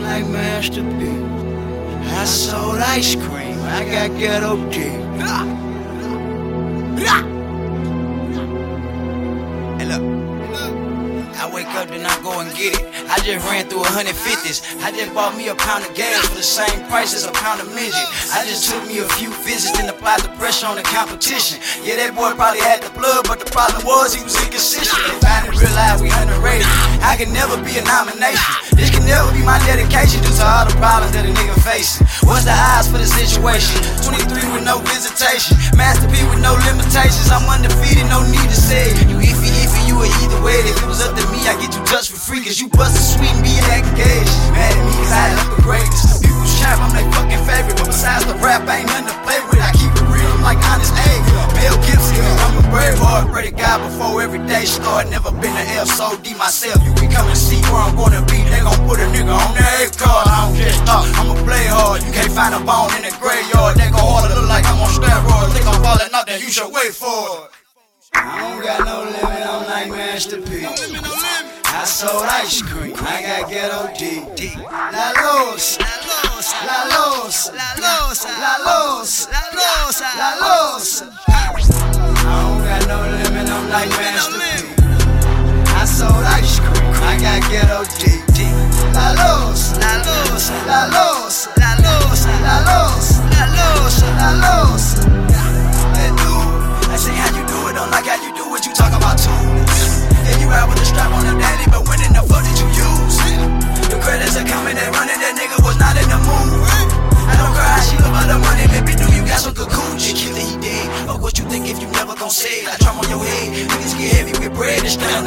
Like Master P. I sold ice cream. I got ghetto D. I wake up, then I go and get it. I just ran through a hundred fifties. I just bought me a pound of gas for the same price as a pound of midget. I just took me a few visits and applied the pressure on the competition. Yeah, that boy probably had the blood, but the problem was he was inconsistent. They finally realized we underrated. I can never be a nomination. This can never be my dedication due to all the problems that a nigga facing. What's the odds for the situation? 23 with no visitation. Master P with no limitations. I'm undefeated, no need to say. You iffy, iffy, you were Cause you bustin' sweet and be engaged. Mad at me cause I look the greatest. People's trap, I'm their fucking favorite. But besides the rap, I ain't nothing to play with. I keep it real, I'm like honest A. Mel Gibson, I'm a brave heart. Pray to God before every day start. Never been an F, so D myself. You can come and see where I'm gonna be. They gon' put a nigga on the A card. I don't just uh, talk, I'ma play hard. You can't find a bone in the graveyard. They gon' hard look like I'm on steroids. Think I'm falling up, then you should wait for it. I don't got no limit, I'm like Master P. I sold ice cream, I got ghetto D. La Los, La Los, La Los, La Los, La Los, La Los. I don't got no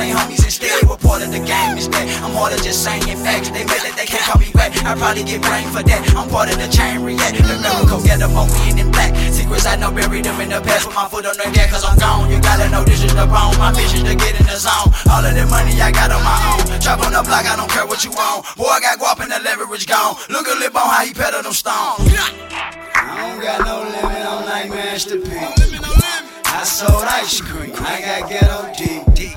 they homies instead. What part of the game is? I'm harder just saying facts. They mad that they can't call me back. I probably get blamed for that. I'm part of the chain react. The miracle get up on me in black. Secrets I know buried them in the past. Put my foot on the gas cause I'm gone. You gotta know this is the bone. My mission to get in the zone. All of the money I got on my own. Trap on the block, I don't care what you want. Boy, I got guap and the leverage gone. Look at Lip on how he pedal them stones. I don't got no limit, I'm like Master P. I sold ice cream, I got ghetto D.